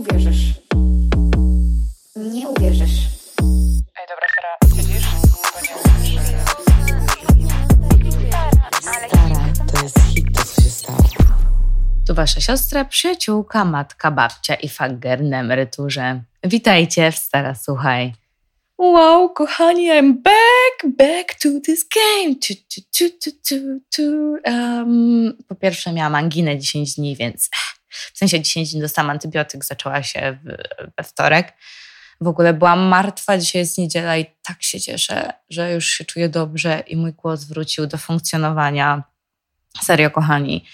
uwierzysz. Nie uwierzysz. Ej, dobra, Sara, nie Stara, to jest hit, to co się stało. Tu wasza siostra, przyjaciółka, matka, babcia i fager na emeryturze. Witajcie w Stara Słuchaj. Wow, kochani, I'm back, back to this game. Tu, tu, tu, tu, tu, tu. Um, po pierwsze miałam anginę 10 dni, więc w sensie 10 dni dostałam antybiotyk, zaczęła się we wtorek. W ogóle byłam martwa, dzisiaj jest niedziela i tak się cieszę, że już się czuję dobrze i mój głos wrócił do funkcjonowania. Serio, kochani.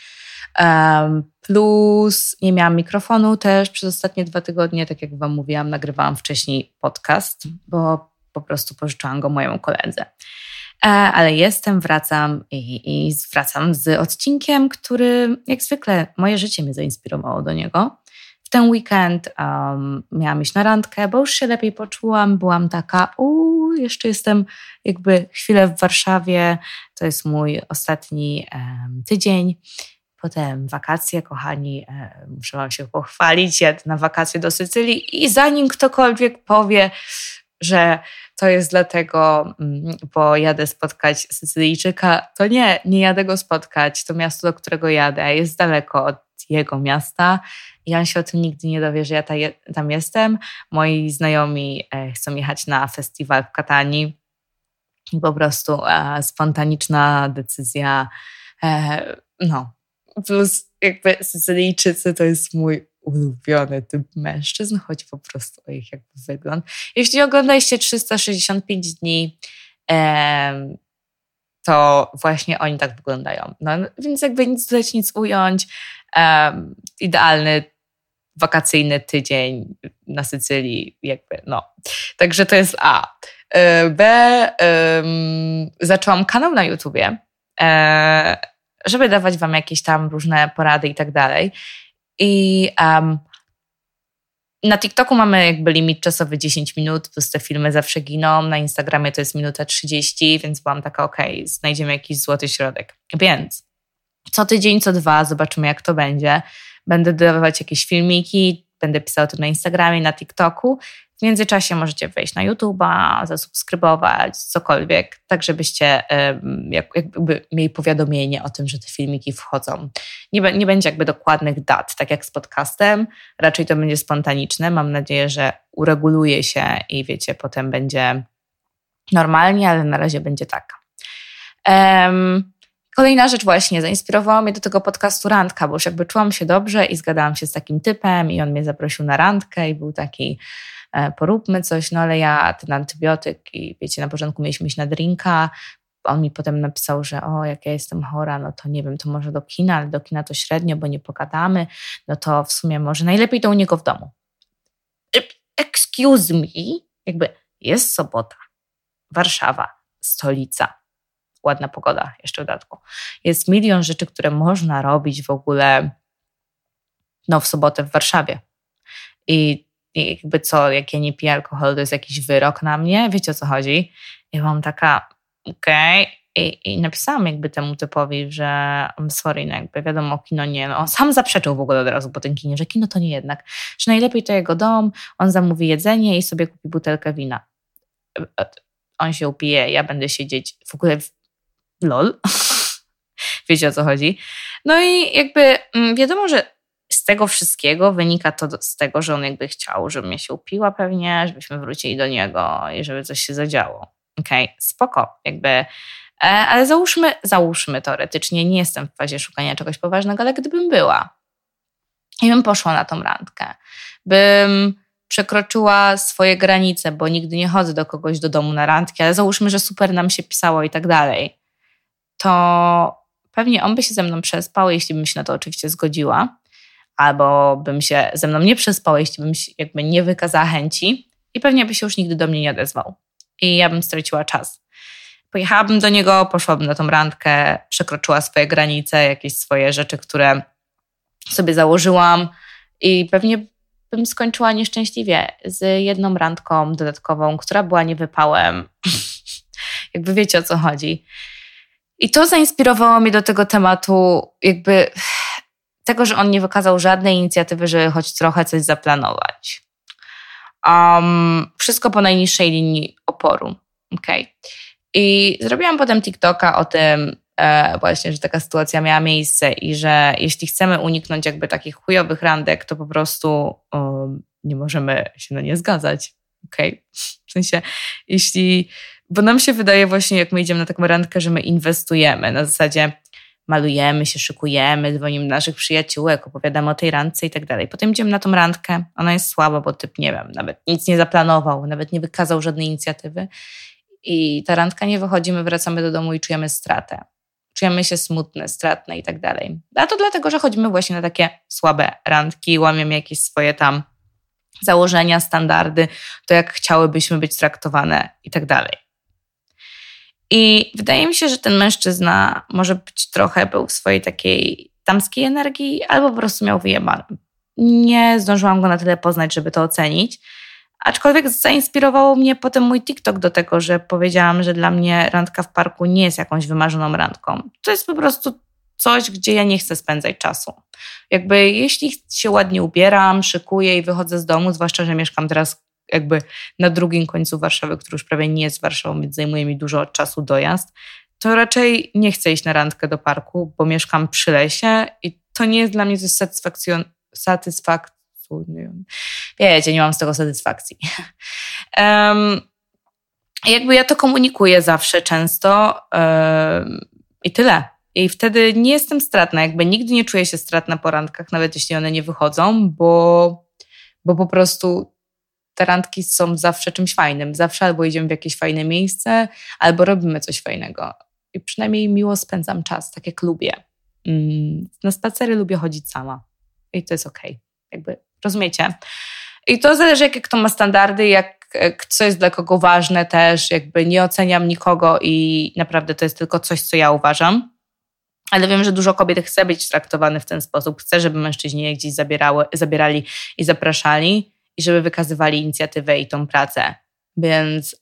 Um, plus nie miałam mikrofonu też przez ostatnie dwa tygodnie, tak jak Wam mówiłam, nagrywałam wcześniej podcast, bo po prostu pożyczyłam go mojemu koledze. E, ale jestem, wracam i, i wracam z odcinkiem, który jak zwykle moje życie mnie zainspirowało do niego. W ten weekend um, miałam iść na randkę, bo już się lepiej poczułam. Byłam taka, uuu, jeszcze jestem jakby chwilę w Warszawie. To jest mój ostatni um, tydzień. Potem wakacje, kochani, e, muszę Wam się pochwalić. Jadę na wakacje do Sycylii i zanim ktokolwiek powie, że to jest dlatego, mm, bo jadę spotkać Sycylijczyka, to nie, nie jadę go spotkać. To miasto, do którego jadę, jest daleko od jego miasta on się o tym nigdy nie dowie, że ja tam jestem. Moi znajomi e, chcą jechać na festiwal w Katanii i po prostu e, spontaniczna decyzja, no, Plus jakby Sycylijczycy to jest mój ulubiony typ mężczyzn, chodzi po prostu o ich jakby wygląd. Jeśli oglądaliście 365 dni, em, to właśnie oni tak wyglądają. No, więc jakby nic dodać, nic ująć. Idealny wakacyjny tydzień na Sycylii, jakby no. Także to jest A. E, B. Um, zaczęłam kanał na YouTubie. E, żeby dawać Wam jakieś tam różne porady i tak dalej. I um, na TikToku mamy jakby limit czasowy 10 minut, plus te filmy zawsze giną. Na Instagramie to jest minuta 30, więc byłam taka, okej, okay, znajdziemy jakiś złoty środek. Więc co tydzień, co dwa, zobaczymy jak to będzie. Będę dawać jakieś filmiki, będę pisała to na Instagramie, na TikToku w międzyczasie możecie wejść na YouTube'a, zasubskrybować, cokolwiek, tak żebyście jakby mieli powiadomienie o tym, że te filmiki wchodzą. Nie, nie będzie jakby dokładnych dat, tak jak z podcastem, raczej to będzie spontaniczne. Mam nadzieję, że ureguluje się i wiecie, potem będzie normalnie, ale na razie będzie tak. Um, Kolejna rzecz właśnie zainspirowała mnie do tego podcastu Randka, bo już jakby czułam się dobrze i zgadałam się z takim typem i on mnie zaprosił na randkę i był taki poróbmy coś, no ale ja ten antybiotyk i wiecie, na początku mieliśmy iść na drinka, on mi potem napisał, że o, jak ja jestem chora, no to nie wiem, to może do kina, ale do kina to średnio, bo nie pogadamy, no to w sumie może najlepiej to u niego w domu. Excuse me, jakby jest sobota, Warszawa, stolica, ładna pogoda jeszcze w dodatku. Jest milion rzeczy, które można robić w ogóle no, w sobotę w Warszawie. I jakby co, jak ja nie piję alkoholu, to jest jakiś wyrok na mnie, wiecie o co chodzi? I byłam taka, okej, okay. I, I, napisałam jakby temu typowi, że I'm sorry, no jakby wiadomo, kino nie. No, on sam zaprzeczył w ogóle od razu po tym kinie, że kino to nie jednak. Że najlepiej to jego dom, on zamówi jedzenie i sobie kupi butelkę wina. On się upije, ja będę siedzieć w ogóle w... lol. Wiecie o co chodzi. No i jakby mm, wiadomo, że tego wszystkiego wynika to z tego, że on jakby chciał, żebym ja się upiła pewnie, żebyśmy wrócili do niego i żeby coś się zadziało. Okej, okay, spoko, jakby, e, ale załóżmy, załóżmy teoretycznie, nie jestem w fazie szukania czegoś poważnego, ale gdybym była i bym poszła na tą randkę, bym przekroczyła swoje granice, bo nigdy nie chodzę do kogoś do domu na randki, ale załóżmy, że super nam się pisało i tak dalej, to pewnie on by się ze mną przespał, jeśli bym się na to oczywiście zgodziła albo bym się ze mną nie przespał, jeśli bym jakby nie wykazała chęci i pewnie by się już nigdy do mnie nie odezwał. I ja bym straciła czas. Pojechałabym do niego, poszłabym na tą randkę, przekroczyła swoje granice, jakieś swoje rzeczy, które sobie założyłam i pewnie bym skończyła nieszczęśliwie z jedną randką dodatkową, która była niewypałem. jakby wiecie o co chodzi. I to zainspirowało mnie do tego tematu, jakby tego, że on nie wykazał żadnej inicjatywy, żeby choć trochę coś zaplanować. Um, wszystko po najniższej linii oporu. Okay. I zrobiłam potem TikToka o tym, e, właśnie, że taka sytuacja miała miejsce i że jeśli chcemy uniknąć jakby takich chujowych randek, to po prostu um, nie możemy się na nie zgadzać. Okay? W sensie, jeśli, bo nam się wydaje właśnie, jak my idziemy na taką randkę, że my inwestujemy na zasadzie malujemy się, szykujemy, dzwonimy do naszych przyjaciółek, opowiadamy o tej randce i tak dalej. Potem idziemy na tą randkę, ona jest słaba, bo typ, nie wiem, nawet nic nie zaplanował, nawet nie wykazał żadnej inicjatywy i ta randka nie wychodzi, my wracamy do domu i czujemy stratę. Czujemy się smutne, stratne i tak dalej. A to dlatego, że chodzimy właśnie na takie słabe randki, łamiemy jakieś swoje tam założenia, standardy, to jak chciałybyśmy być traktowane i tak dalej. I wydaje mi się, że ten mężczyzna może być trochę był w swojej takiej damskiej energii, albo po prostu miał wyjebane. Nie zdążyłam go na tyle poznać, żeby to ocenić. Aczkolwiek zainspirowało mnie potem mój TikTok do tego, że powiedziałam, że dla mnie randka w parku nie jest jakąś wymarzoną randką. To jest po prostu coś, gdzie ja nie chcę spędzać czasu. Jakby jeśli się ładnie ubieram, szykuję i wychodzę z domu, zwłaszcza, że mieszkam teraz jakby na drugim końcu Warszawy, który już prawie nie jest Warszawą, więc zajmuje mi dużo czasu dojazd, to raczej nie chcę iść na randkę do parku, bo mieszkam przy lesie i to nie jest dla mnie coś satysfakcjon- satysfakcjonujące. Wiecie, nie mam z tego satysfakcji. um, jakby ja to komunikuję zawsze, często um, i tyle. I wtedy nie jestem stratna, jakby nigdy nie czuję się stratna po randkach, nawet jeśli one nie wychodzą, bo, bo po prostu te randki są zawsze czymś fajnym. Zawsze albo idziemy w jakieś fajne miejsce, albo robimy coś fajnego. I przynajmniej miło spędzam czas, tak jak lubię. Mm, na spacery lubię chodzić sama. I to jest okej. Okay. Jakby, rozumiecie? I to zależy, jakie kto ma standardy, jak, co jest dla kogo ważne też. Jakby nie oceniam nikogo i naprawdę to jest tylko coś, co ja uważam. Ale wiem, że dużo kobiet chce być traktowane w ten sposób. Chce, żeby mężczyźni je gdzieś zabierały, zabierali i zapraszali i żeby wykazywali inicjatywę i tą pracę. Więc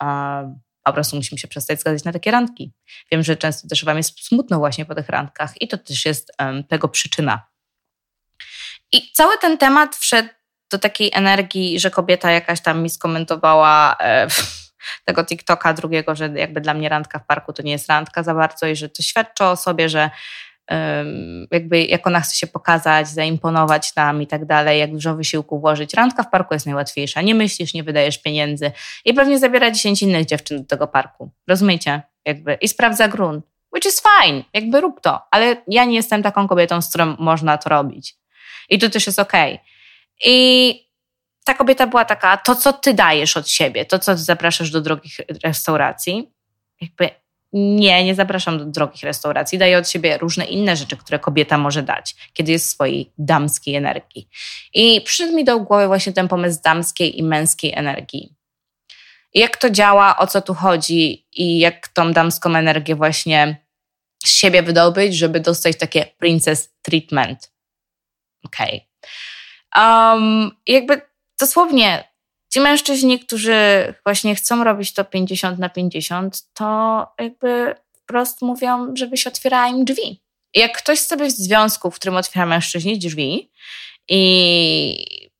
po prostu musimy się przestać zgadzać na takie randki. Wiem, że często też Wam jest smutno właśnie po tych randkach i to też jest um, tego przyczyna. I cały ten temat wszedł do takiej energii, że kobieta jakaś tam mi skomentowała e, tego TikToka drugiego, że jakby dla mnie randka w parku to nie jest randka za bardzo i że to świadczy o sobie, że jakby jak ona chce się pokazać, zaimponować nam i tak dalej, jak dużo wysiłku włożyć. Randka w parku jest najłatwiejsza. Nie myślisz, nie wydajesz pieniędzy i pewnie zabiera 10 innych dziewczyn do tego parku. Rozumiecie? Jakby i sprawdza grunt. Which is fine, jakby rób to, ale ja nie jestem taką kobietą, z którą można to robić. I to też jest okej. Okay. I ta kobieta była taka, to co ty dajesz od siebie, to co zapraszasz do drogich restauracji, jakby nie, nie zapraszam do drogich restauracji. Daję od siebie różne inne rzeczy, które kobieta może dać, kiedy jest w swojej damskiej energii. I przyszedł mi do głowy właśnie ten pomysł damskiej i męskiej energii. Jak to działa, o co tu chodzi i jak tą damską energię właśnie z siebie wydobyć, żeby dostać takie princess treatment. Okej. Okay. Um, jakby dosłownie ci mężczyźni, którzy właśnie chcą robić to 50 na 50, to jakby wprost mówią, żebyś otwierała im drzwi. Jak ktoś sobie w związku, w którym otwiera mężczyźni drzwi i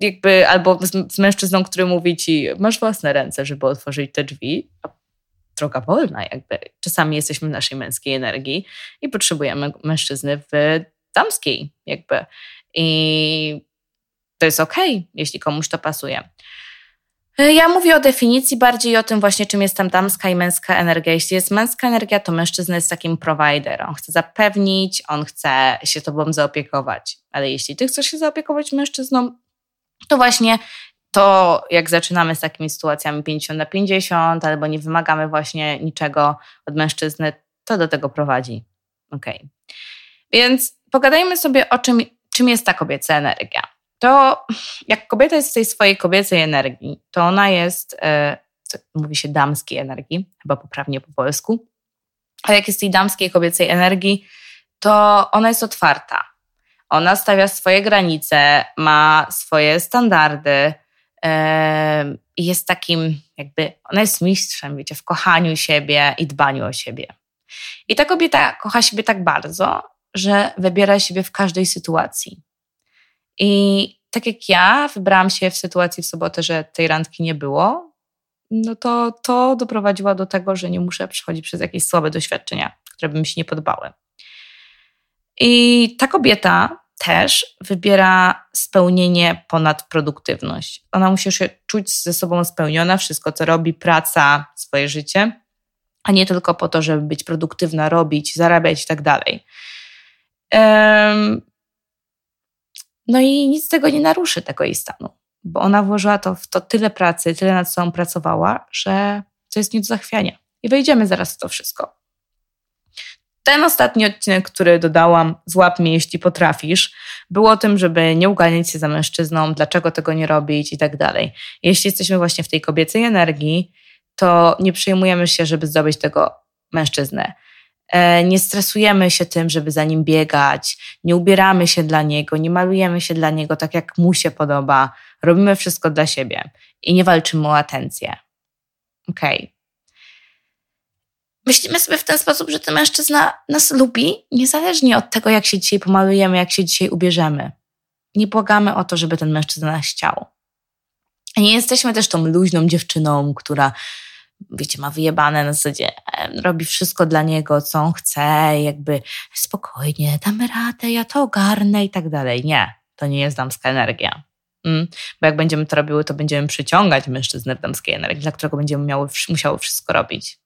jakby albo z, z mężczyzną, który mówi ci, masz własne ręce, żeby otworzyć te drzwi, droga wolna jakby. Czasami jesteśmy w naszej męskiej energii i potrzebujemy mężczyzny w damskiej jakby. I to jest ok, jeśli komuś to pasuje. E, ja mówię o definicji bardziej o tym właśnie, czym jest tam damska i męska energia. Jeśli jest męska energia, to mężczyzna jest takim provider. On chce zapewnić, on chce się tobą zaopiekować. Ale jeśli ty chcesz się zaopiekować mężczyzną, to właśnie to, jak zaczynamy z takimi sytuacjami 50 na 50, albo nie wymagamy właśnie niczego od mężczyzny, to do tego prowadzi. Ok. Więc pogadajmy sobie o czym, czym jest ta kobieca energia to jak kobieta jest w tej swojej kobiecej energii, to ona jest, e, mówi się damskiej energii, chyba poprawnie po polsku, a jak jest tej damskiej kobiecej energii, to ona jest otwarta. Ona stawia swoje granice, ma swoje standardy e, i jest takim, jakby, ona jest mistrzem, wiecie, w kochaniu siebie i dbaniu o siebie. I ta kobieta kocha siebie tak bardzo, że wybiera siebie w każdej sytuacji. I tak jak ja wybrałam się w sytuacji w sobotę, że tej randki nie było, no to to doprowadziło do tego, że nie muszę przechodzić przez jakieś słabe doświadczenia, które by mi się nie podobały. I ta kobieta też wybiera spełnienie ponad produktywność. Ona musi się czuć ze sobą spełniona, wszystko co robi, praca, swoje życie, a nie tylko po to, żeby być produktywna, robić, zarabiać i tak dalej. No i nic z tego nie naruszy tego jej stanu, bo ona włożyła to w to tyle pracy, tyle nad sobą pracowała, że to jest nie do zachwiania. I wejdziemy zaraz w to wszystko. Ten ostatni odcinek, który dodałam, złap mnie jeśli potrafisz, był o tym, żeby nie uganiać się za mężczyzną, dlaczego tego nie robić i tak dalej. Jeśli jesteśmy właśnie w tej kobiecej energii, to nie przejmujemy się, żeby zdobyć tego mężczyznę. E, nie stresujemy się tym, żeby za nim biegać, nie ubieramy się dla niego, nie malujemy się dla niego tak, jak mu się podoba. Robimy wszystko dla siebie i nie walczymy o atencję. Okej. Okay. Myślimy sobie w ten sposób, że ten mężczyzna nas lubi, niezależnie od tego, jak się dzisiaj pomalujemy, jak się dzisiaj ubierzemy. Nie błagamy o to, żeby ten mężczyzna nas chciał. Nie jesteśmy też tą luźną dziewczyną, która wiecie, ma wyjebane na zasadzie, robi wszystko dla niego, co on chce, jakby spokojnie, damy radę, ja to ogarnę i tak dalej. Nie, to nie jest damska energia. Mm, bo jak będziemy to robiły, to będziemy przyciągać mężczyznę w damskiej energii, dla którego będziemy miały, musiały wszystko robić.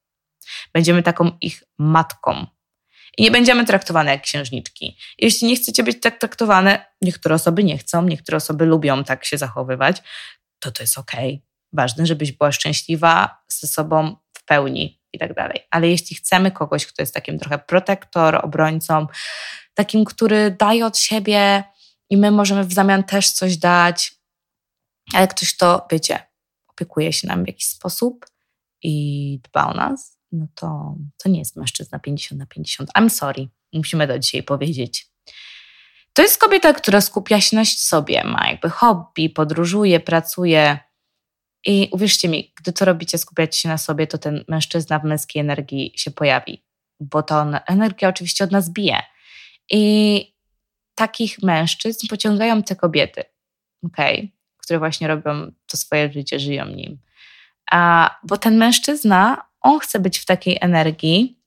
Będziemy taką ich matką. I nie będziemy traktowane jak księżniczki. Jeśli nie chcecie być tak traktowane, niektóre osoby nie chcą, niektóre osoby lubią tak się zachowywać, to to jest okej. Okay ważne, żebyś była szczęśliwa ze sobą w pełni i tak dalej. Ale jeśli chcemy kogoś, kto jest takim trochę protektor, obrońcą, takim, który daje od siebie i my możemy w zamian też coś dać, ale ktoś to, wiecie, opiekuje się nam w jakiś sposób i dba o nas, no to, to nie jest mężczyzna 50 na 50. I'm sorry, musimy do dzisiaj powiedzieć. To jest kobieta, która skupia się na sobie, ma jakby hobby, podróżuje, pracuje, i uwierzcie mi, gdy to robicie, skupiacie się na sobie, to ten mężczyzna w męskiej energii się pojawi, bo to energia oczywiście od nas bije. I takich mężczyzn pociągają te kobiety, okay? które właśnie robią to swoje życie, żyją nim. A, bo ten mężczyzna, on chce być w takiej energii,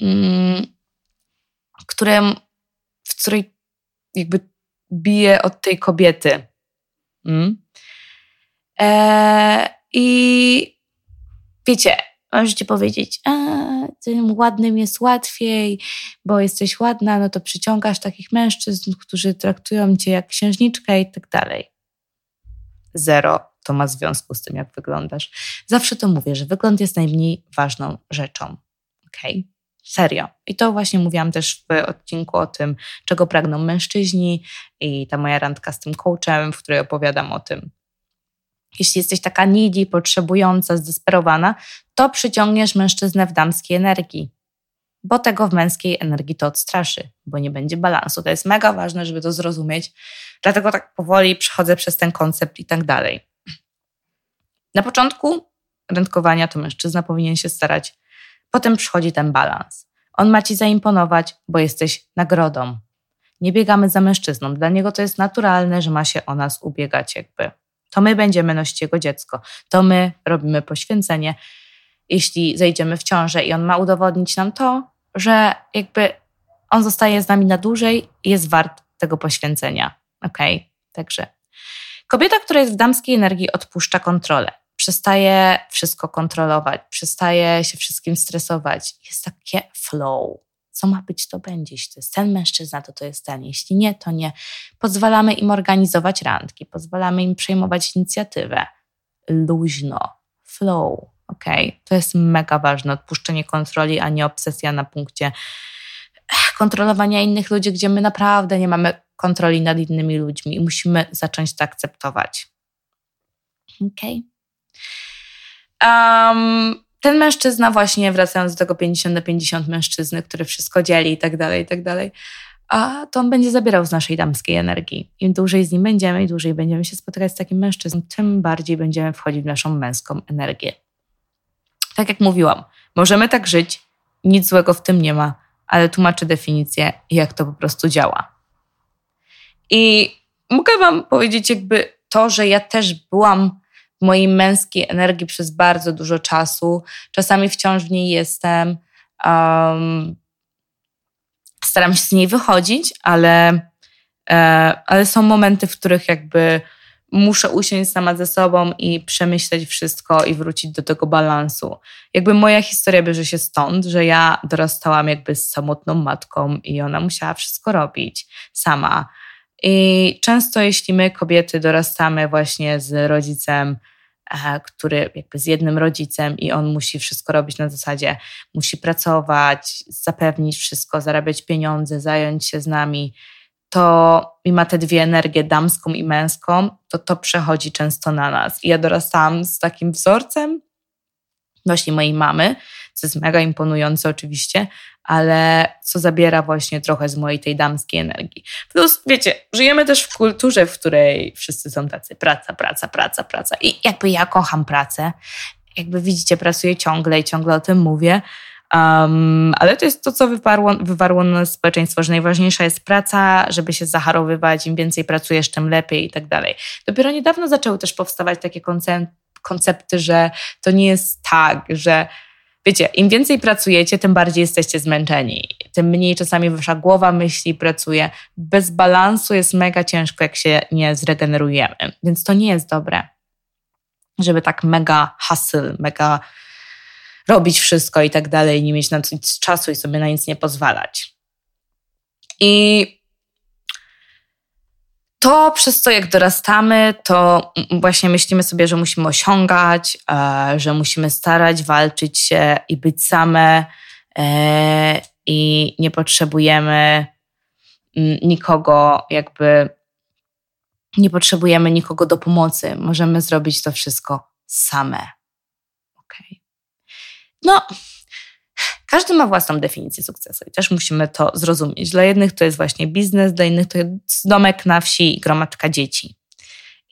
mm, którym, w której jakby bije od tej kobiety. Mm? E, I wiecie, możecie powiedzieć, a, tym ładnym jest łatwiej, bo jesteś ładna, no to przyciągasz takich mężczyzn, którzy traktują cię jak księżniczkę i tak dalej. Zero to ma związku z tym, jak wyglądasz. Zawsze to mówię, że wygląd jest najmniej ważną rzeczą. Okej? Okay? Serio. I to właśnie mówiłam też w odcinku o tym, czego pragną mężczyźni i ta moja randka z tym coachem, w której opowiadam o tym, jeśli jesteś taka needy, potrzebująca, zdesperowana, to przyciągniesz mężczyznę w damskiej energii, bo tego w męskiej energii to odstraszy, bo nie będzie balansu. To jest mega ważne, żeby to zrozumieć. Dlatego tak powoli przechodzę przez ten koncept i tak dalej. Na początku randkowania to mężczyzna powinien się starać, potem przychodzi ten balans. On ma ci zaimponować, bo jesteś nagrodą. Nie biegamy za mężczyzną. Dla niego to jest naturalne, że ma się o nas ubiegać, jakby to my będziemy nosić jego dziecko, to my robimy poświęcenie. Jeśli zejdziemy w ciążę i on ma udowodnić nam to, że jakby on zostaje z nami na dłużej i jest wart tego poświęcenia. Ok? Także kobieta, która jest w damskiej energii, odpuszcza kontrolę. Przestaje wszystko kontrolować, przestaje się wszystkim stresować. Jest takie flow co ma być, to będzie. Jeśli to jest ten mężczyzna, to to jest ten. Jeśli nie, to nie. Pozwalamy im organizować randki, pozwalamy im przejmować inicjatywę. Luźno, flow, ok? To jest mega ważne. Odpuszczenie kontroli, a nie obsesja na punkcie kontrolowania innych ludzi, gdzie my naprawdę nie mamy kontroli nad innymi ludźmi i musimy zacząć to akceptować. Ok? Um, ten mężczyzna właśnie, wracając do tego 50 na 50 mężczyzny, który wszystko dzieli i tak dalej, i tak dalej, a to on będzie zabierał z naszej damskiej energii. Im dłużej z nim będziemy, im dłużej będziemy się spotykać z takim mężczyzną, tym bardziej będziemy wchodzić w naszą męską energię. Tak jak mówiłam, możemy tak żyć, nic złego w tym nie ma, ale tłumaczę definicję, jak to po prostu działa. I mogę Wam powiedzieć, jakby to, że ja też byłam mojej męskiej energii przez bardzo dużo czasu. Czasami wciąż w niej jestem. Um, staram się z niej wychodzić, ale, e, ale są momenty, w których jakby muszę usiąść sama ze sobą i przemyśleć wszystko i wrócić do tego balansu. Jakby moja historia bierze się stąd, że ja dorastałam jakby z samotną matką i ona musiała wszystko robić sama. I często jeśli my kobiety dorastamy właśnie z rodzicem, który jakby z jednym rodzicem i on musi wszystko robić na zasadzie, musi pracować, zapewnić wszystko, zarabiać pieniądze, zająć się z nami, to i ma te dwie energie, damską i męską, to to przechodzi często na nas. I ja dorastałam z takim wzorcem właśnie mojej mamy, co jest mega imponujące oczywiście, ale co zabiera właśnie trochę z mojej tej damskiej energii. Plus, wiecie, żyjemy też w kulturze, w której wszyscy są tacy praca, praca, praca, praca. I jakby ja kocham pracę, jakby widzicie, pracuję ciągle i ciągle o tym mówię, Um, ale to jest to, co wywarło, wywarło na społeczeństwo, że najważniejsza jest praca, żeby się zaharowywać, im więcej pracujesz, tym lepiej i tak dalej. Dopiero niedawno zaczęły też powstawać takie koncepty, że to nie jest tak, że wiecie, im więcej pracujecie, tym bardziej jesteście zmęczeni, tym mniej czasami wasza głowa myśli pracuje. Bez balansu jest mega ciężko, jak się nie zregenerujemy, więc to nie jest dobre, żeby tak mega hustle, mega robić wszystko i tak dalej, nie mieć na nic czasu i sobie na nic nie pozwalać. I to przez to, jak dorastamy, to właśnie myślimy sobie, że musimy osiągać, e, że musimy starać, walczyć się i być same e, i nie potrzebujemy nikogo, jakby nie potrzebujemy nikogo do pomocy. Możemy zrobić to wszystko same. Okay. No, każdy ma własną definicję sukcesu i też musimy to zrozumieć. Dla jednych to jest właśnie biznes, dla innych to jest domek na wsi i gromadka dzieci.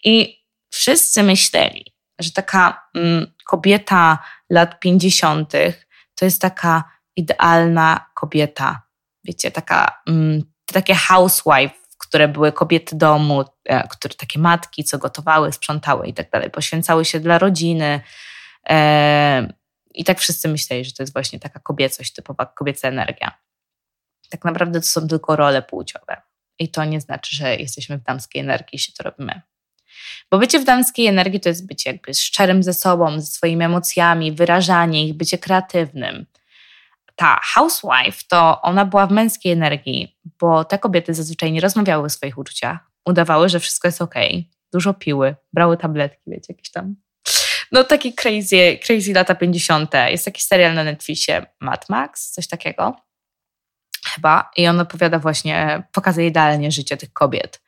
I wszyscy myśleli, że taka mm, kobieta lat 50. to jest taka idealna kobieta. Wiecie, taka, mm, takie housewife, które były kobiety domu, e, które takie matki, co gotowały, sprzątały i tak dalej, poświęcały się dla rodziny. E, i tak wszyscy myśleli, że to jest właśnie taka kobiecość, typowa kobieca energia. Tak naprawdę to są tylko role płciowe. I to nie znaczy, że jesteśmy w damskiej energii, jeśli to robimy. Bo bycie w damskiej energii to jest bycie jakby szczerym ze sobą, ze swoimi emocjami, wyrażanie ich, bycie kreatywnym. Ta housewife to ona była w męskiej energii, bo te kobiety zazwyczaj nie rozmawiały o swoich uczuciach, udawały, że wszystko jest ok, dużo piły, brały tabletki, wiecie, jakieś tam no taki crazy, crazy lata 50. Jest taki serial na Netflixie Mad Max, coś takiego chyba i on opowiada właśnie, pokazuje idealnie życie tych kobiet.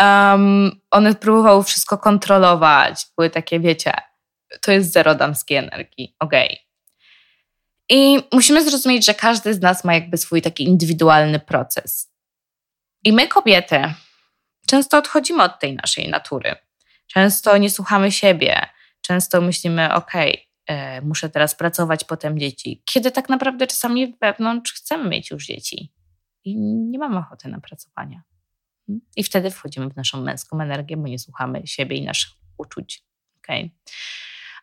Um, one próbowały wszystko kontrolować, były takie, wiecie, to jest zero damskiej energii, okej. Okay. I musimy zrozumieć, że każdy z nas ma jakby swój taki indywidualny proces. I my, kobiety, często odchodzimy od tej naszej natury. Często nie słuchamy siebie, często myślimy, ok, e, muszę teraz pracować, potem dzieci. Kiedy tak naprawdę czasami wewnątrz chcemy mieć już dzieci i nie mamy ochoty na pracowanie. Hmm? I wtedy wchodzimy w naszą męską energię, bo nie słuchamy siebie i naszych uczuć. Okay?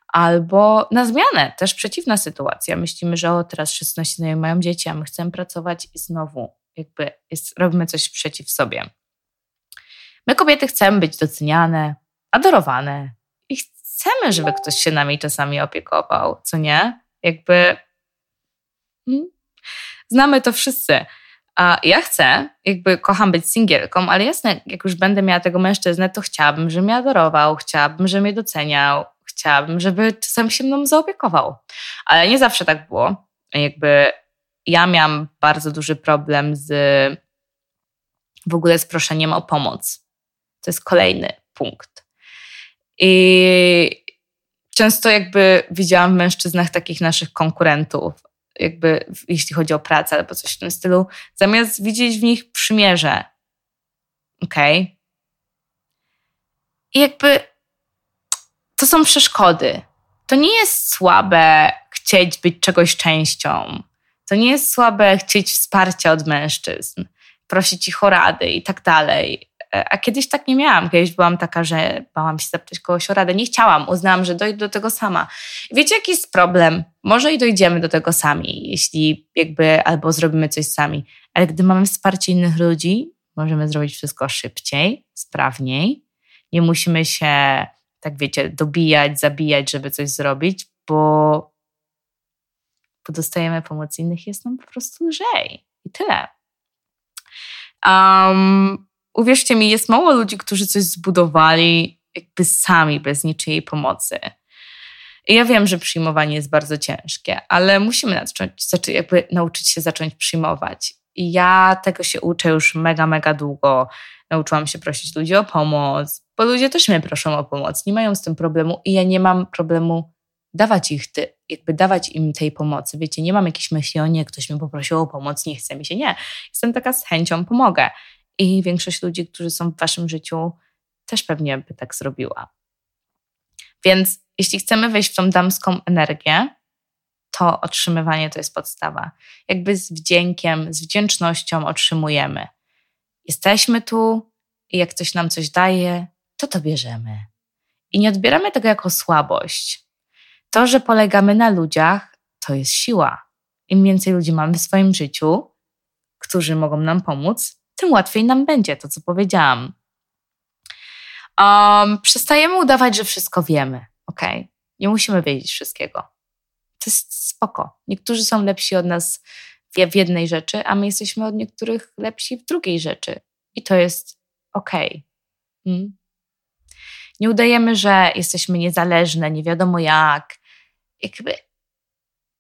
Albo na zmianę, też przeciwna sytuacja. Myślimy, że o, teraz wszyscy nasi mają dzieci, a my chcemy pracować i znowu jakby jest, robimy coś przeciw sobie. My kobiety chcemy być doceniane, adorowane chcemy, żeby ktoś się nami czasami opiekował, co nie? Jakby hmm? znamy to wszyscy. A ja chcę, jakby kocham być singielką, ale jasne, jak już będę miała tego mężczyznę, to chciałabym, żeby mnie adorował, chciałabym, żeby mnie doceniał, chciałabym, żeby czasem się mną zaopiekował. Ale nie zawsze tak było. Jakby ja miałam bardzo duży problem z w ogóle z proszeniem o pomoc. To jest kolejny punkt. I często jakby widziałam w mężczyznach takich naszych konkurentów, jakby jeśli chodzi o pracę albo coś w tym stylu, zamiast widzieć w nich przymierze. Okej. Okay? I jakby to są przeszkody. To nie jest słabe chcieć być czegoś częścią. To nie jest słabe chcieć wsparcia od mężczyzn, prosić ich o rady i tak dalej. A kiedyś tak nie miałam. Kiedyś byłam taka, że bałam się zapytać kogoś o radę. Nie chciałam. Uznałam, że dojdę do tego sama. Wiecie, jaki jest problem? Może i dojdziemy do tego sami, jeśli jakby albo zrobimy coś sami. Ale gdy mamy wsparcie innych ludzi, możemy zrobić wszystko szybciej, sprawniej. Nie musimy się, tak wiecie, dobijać, zabijać, żeby coś zrobić, bo, bo dostajemy pomoc innych, jest nam po prostu lżej. I tyle. Um, uwierzcie mi, jest mało ludzi, którzy coś zbudowali jakby sami, bez niczyjej pomocy. I ja wiem, że przyjmowanie jest bardzo ciężkie, ale musimy zacząć, jakby nauczyć się zacząć przyjmować. I ja tego się uczę już mega, mega długo. Nauczyłam się prosić ludzi o pomoc, bo ludzie też mnie proszą o pomoc, nie mają z tym problemu i ja nie mam problemu dawać ich, ty, jakby dawać im tej pomocy. Wiecie, nie mam jakiejś myśli, o nie, ktoś mnie poprosił o pomoc, nie chce mi się, nie. Jestem taka z chęcią, pomogę. I większość ludzi, którzy są w waszym życiu, też pewnie by tak zrobiła. Więc jeśli chcemy wejść w tą damską energię, to otrzymywanie to jest podstawa. Jakby z wdziękiem, z wdzięcznością otrzymujemy. Jesteśmy tu i jak ktoś nam coś daje, to to bierzemy. I nie odbieramy tego jako słabość. To, że polegamy na ludziach, to jest siła. Im więcej ludzi mamy w swoim życiu, którzy mogą nam pomóc, tym łatwiej nam będzie, to co powiedziałam. Um, przestajemy udawać, że wszystko wiemy, ok? Nie musimy wiedzieć wszystkiego. To jest spoko. Niektórzy są lepsi od nas w jednej rzeczy, a my jesteśmy od niektórych lepsi w drugiej rzeczy. I to jest ok. Hmm? Nie udajemy, że jesteśmy niezależne, nie wiadomo jak. Jakby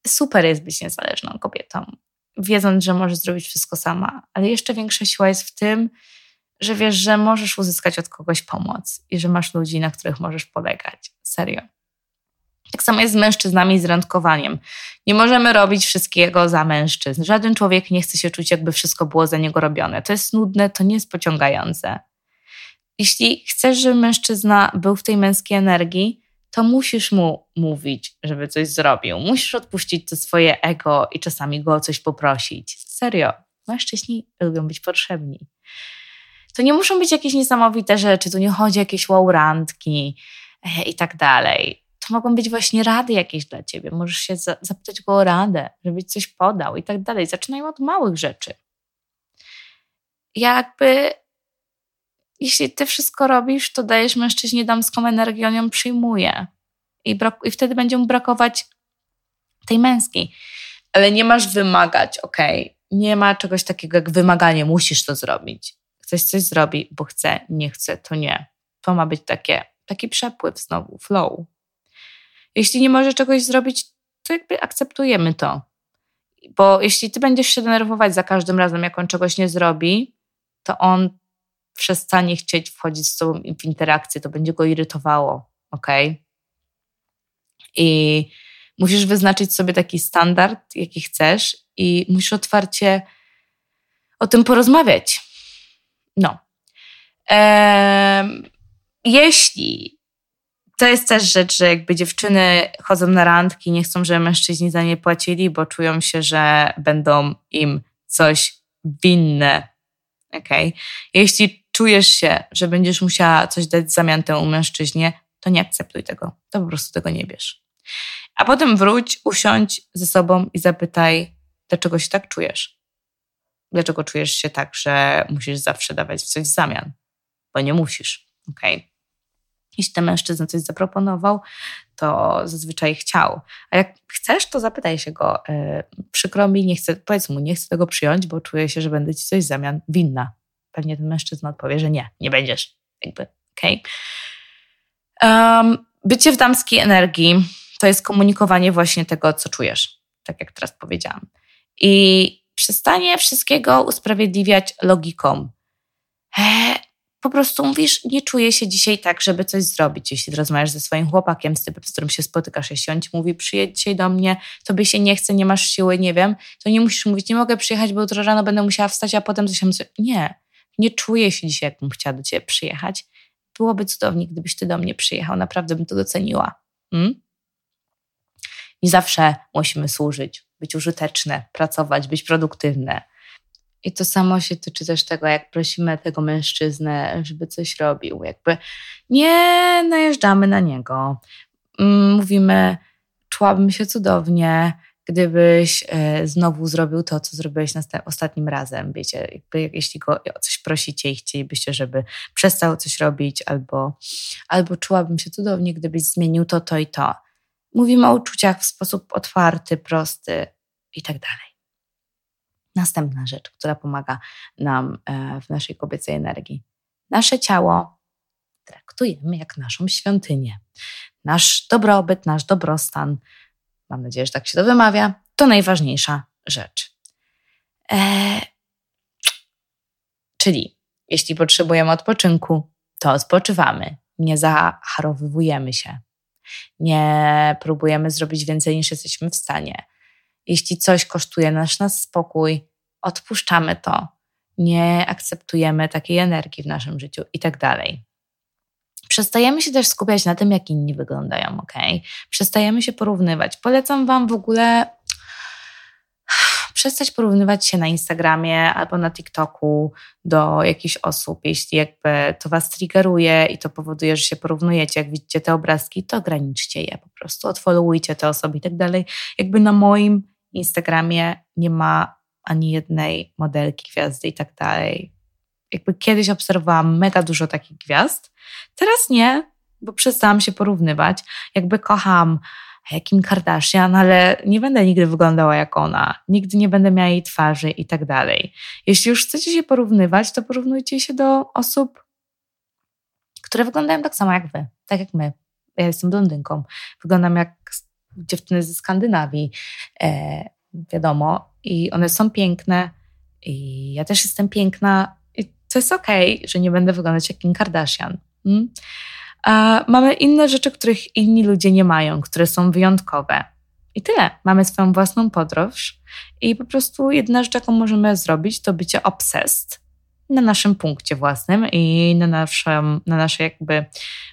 super jest być niezależną kobietą, wiedząc, że możesz zrobić wszystko sama, ale jeszcze większa siła jest w tym, że wiesz, że możesz uzyskać od kogoś pomoc i że masz ludzi, na których możesz polegać. Serio. Tak samo jest z mężczyznami i z randkowaniem. Nie możemy robić wszystkiego za mężczyzn. Żaden człowiek nie chce się czuć, jakby wszystko było za niego robione. To jest nudne, to nie jest pociągające. Jeśli chcesz, żeby mężczyzna był w tej męskiej energii, to musisz mu mówić, żeby coś zrobił. Musisz odpuścić to swoje ego i czasami go o coś poprosić. Serio, mężczyźni lubią być potrzebni. To nie muszą być jakieś niesamowite rzeczy, tu nie chodzi o jakieś wow randki e, i tak dalej to mogą być właśnie rady jakieś dla ciebie. Możesz się zapytać go o radę, żeby coś podał i tak dalej. Zaczynajmy od małych rzeczy. Jakby, jeśli ty wszystko robisz, to dajesz mężczyźnie damską energię, on ją przyjmuje. I, I wtedy będzie mu brakować tej męskiej. Ale nie masz wymagać, ok? Nie ma czegoś takiego jak wymaganie, musisz to zrobić. Ktoś coś zrobi, bo chce, nie chce, to nie. To ma być takie, taki przepływ znowu, flow. Jeśli nie może czegoś zrobić, to jakby akceptujemy to. Bo jeśli ty będziesz się denerwować za każdym razem, jak on czegoś nie zrobi, to on przestanie chcieć wchodzić z tobą w interakcję, to będzie go irytowało, ok? I musisz wyznaczyć sobie taki standard, jaki chcesz, i musisz otwarcie o tym porozmawiać. No. Jeśli to jest też rzecz, że jakby dziewczyny chodzą na randki, nie chcą, żeby mężczyźni za nie płacili, bo czują się, że będą im coś winne. Okay? Jeśli czujesz się, że będziesz musiała coś dać w zamian temu mężczyźnie, to nie akceptuj tego. To po prostu tego nie bierz. A potem wróć, usiądź ze sobą i zapytaj, dlaczego się tak czujesz? Dlaczego czujesz się tak, że musisz zawsze dawać coś w zamian? Bo nie musisz. Okay? jeśli ten mężczyzna coś zaproponował, to zazwyczaj chciał. A jak chcesz, to zapytaj się go, yy, przykro mi, nie chcę, powiedz mu, nie chcę tego przyjąć, bo czuję się, że będę ci coś w zamian winna. Pewnie ten mężczyzna odpowie, że nie, nie będziesz. Jakby, okej. Okay. Um, bycie w damskiej energii to jest komunikowanie właśnie tego, co czujesz, tak jak teraz powiedziałam. I przestanie wszystkiego usprawiedliwiać logiką. E, po prostu mówisz, nie czuję się dzisiaj tak, żeby coś zrobić. Jeśli rozmawiasz ze swoim chłopakiem, z typem, z którym się spotykasz, jeśli on ci mówi, przyjedź dzisiaj do mnie, tobie się nie chce, nie masz siły, nie wiem, to nie musisz mówić, nie mogę przyjechać, bo jutro rano będę musiała wstać, a potem coś tam... Nie, nie czuję się dzisiaj, jakbym chciała do ciebie przyjechać. Byłoby cudownie, gdybyś ty do mnie przyjechał, naprawdę bym to doceniła. Hmm? I zawsze musimy służyć. być użyteczne, pracować, być produktywne. I to samo się tyczy też tego, jak prosimy tego mężczyznę, żeby coś robił. Jakby nie najeżdżamy na niego. Mm, mówimy, czułabym się cudownie, gdybyś e, znowu zrobił to, co zrobiłeś ostatnim razem. Wiecie, jakby jeśli go o coś prosicie i chcielibyście, żeby przestał coś robić, albo, albo czułabym się cudownie, gdybyś zmienił to, to i to. Mówimy o uczuciach w sposób otwarty, prosty i tak dalej. Następna rzecz, która pomaga nam e, w naszej kobiecej energii. Nasze ciało traktujemy jak naszą świątynię. Nasz dobrobyt, nasz dobrostan, mam nadzieję, że tak się to wymawia, to najważniejsza rzecz. Eee, czyli jeśli potrzebujemy odpoczynku, to odpoczywamy, nie zacharowywujemy się, nie próbujemy zrobić więcej niż jesteśmy w stanie. Jeśli coś kosztuje nasz spokój, odpuszczamy to, nie akceptujemy takiej energii w naszym życiu i tak dalej. Przestajemy się też skupiać na tym, jak inni wyglądają, ok? Przestajemy się porównywać. Polecam Wam w ogóle przestać porównywać się na Instagramie albo na TikToku do jakichś osób. Jeśli jakby to Was triggeruje i to powoduje, że się porównujecie, jak widzicie te obrazki, to ograniczcie je po prostu, odfollowujcie te osoby i tak dalej. Jakby na moim Instagramie nie ma ani jednej modelki, gwiazdy i tak dalej. Jakby kiedyś obserwowałam mega dużo takich gwiazd, teraz nie, bo przestałam się porównywać. Jakby kocham Kim Kardashian, ale nie będę nigdy wyglądała jak ona, nigdy nie będę miała jej twarzy i tak dalej. Jeśli już chcecie się porównywać, to porównujcie się do osób, które wyglądają tak samo jak wy, tak jak my. Ja jestem blondynką, wyglądam jak dziewczyny ze Skandynawii, e, wiadomo, i one są piękne, i ja też jestem piękna, to jest okej, okay, że nie będę wyglądać jak Kim Kardashian. Hmm? A mamy inne rzeczy, których inni ludzie nie mają, które są wyjątkowe. I tyle. Mamy swoją własną podróż i po prostu jedna rzecz, jaką możemy zrobić, to bycie obsessed na naszym punkcie własnym i na, naszym, na naszej jakby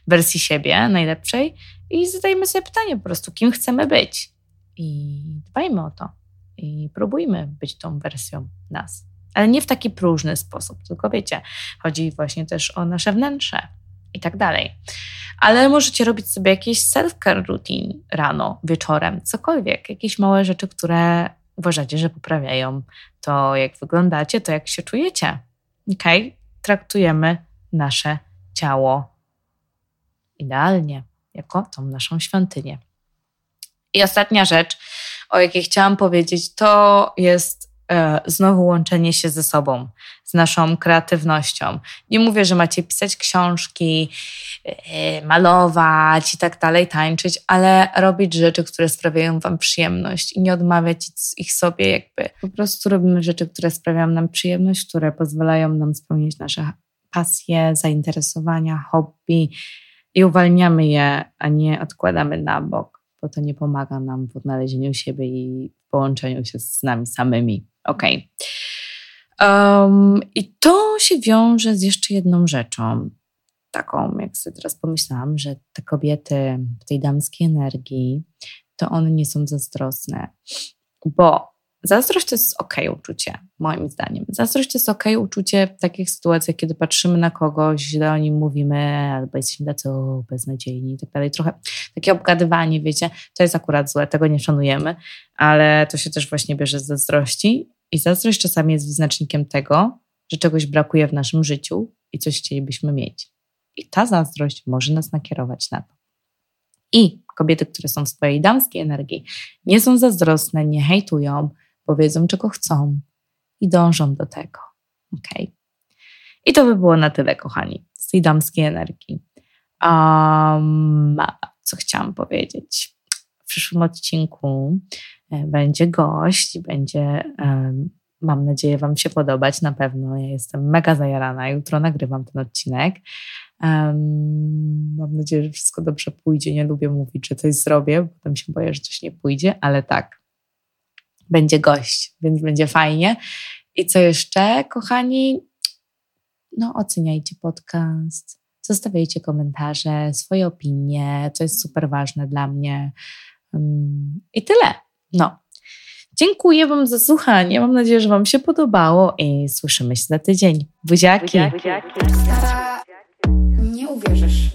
wersji siebie najlepszej i zadajmy sobie pytanie po prostu, kim chcemy być i dbajmy o to i próbujmy być tą wersją nas. Ale nie w taki próżny sposób, tylko wiecie, chodzi właśnie też o nasze wnętrze, i tak dalej. Ale możecie robić sobie jakieś self-care routine rano, wieczorem, cokolwiek, jakieś małe rzeczy, które uważacie, że poprawiają to, jak wyglądacie, to, jak się czujecie. Ok? Traktujemy nasze ciało idealnie, jako tą naszą świątynię. I ostatnia rzecz, o jakiej chciałam powiedzieć, to jest znowu łączenie się ze sobą, z naszą kreatywnością. Nie mówię, że macie pisać książki, e, malować i tak dalej, tańczyć, ale robić rzeczy, które sprawiają Wam przyjemność i nie odmawiać ich sobie, jakby. Po prostu robimy rzeczy, które sprawiają nam przyjemność, które pozwalają nam spełnić nasze pasje, zainteresowania, hobby i uwalniamy je, a nie odkładamy na bok, bo to nie pomaga nam w odnalezieniu siebie i połączeniu się z nami samymi. Ok. Um, I to się wiąże z jeszcze jedną rzeczą. Taką, jak sobie teraz pomyślałam, że te kobiety w tej damskiej energii, to one nie są zazdrosne. Bo zazdrość to jest ok uczucie, moim zdaniem. Zazdrość to jest ok uczucie w takich sytuacjach, kiedy patrzymy na kogoś, źle o nim mówimy, albo jesteśmy tacy beznadziejni i tak dalej. Trochę takie obgadywanie, wiecie, to jest akurat złe, tego nie szanujemy, ale to się też właśnie bierze z zazdrości i zazdrość czasami jest wyznacznikiem tego, że czegoś brakuje w naszym życiu i coś chcielibyśmy mieć. I ta zazdrość może nas nakierować na to. I kobiety, które są w swojej damskiej energii, nie są zazdrosne, nie hejtują, bo wiedzą, czego chcą i dążą do tego. Ok? I to by było na tyle, kochani, z tej damskiej energii. Um, co chciałam powiedzieć? W przyszłym odcinku E, będzie gość, będzie, mam nadzieję, Wam się podobać na pewno. Ja jestem mega zajarana. Jutro nagrywam ten odcinek. Mam nadzieję, że wszystko dobrze pójdzie. Nie lubię mówić, że coś zrobię, bo potem się boję, że coś nie pójdzie, ale tak, będzie gość, więc będzie fajnie. I co jeszcze, kochani? No, oceniajcie podcast, zostawiajcie komentarze, swoje opinie, to jest super ważne dla mnie. I tyle. No, Dziękuję Wam za słuchanie. Mam nadzieję, że Wam się podobało i słyszymy się za tydzień. Buziaki. Stara, nie uwierzysz.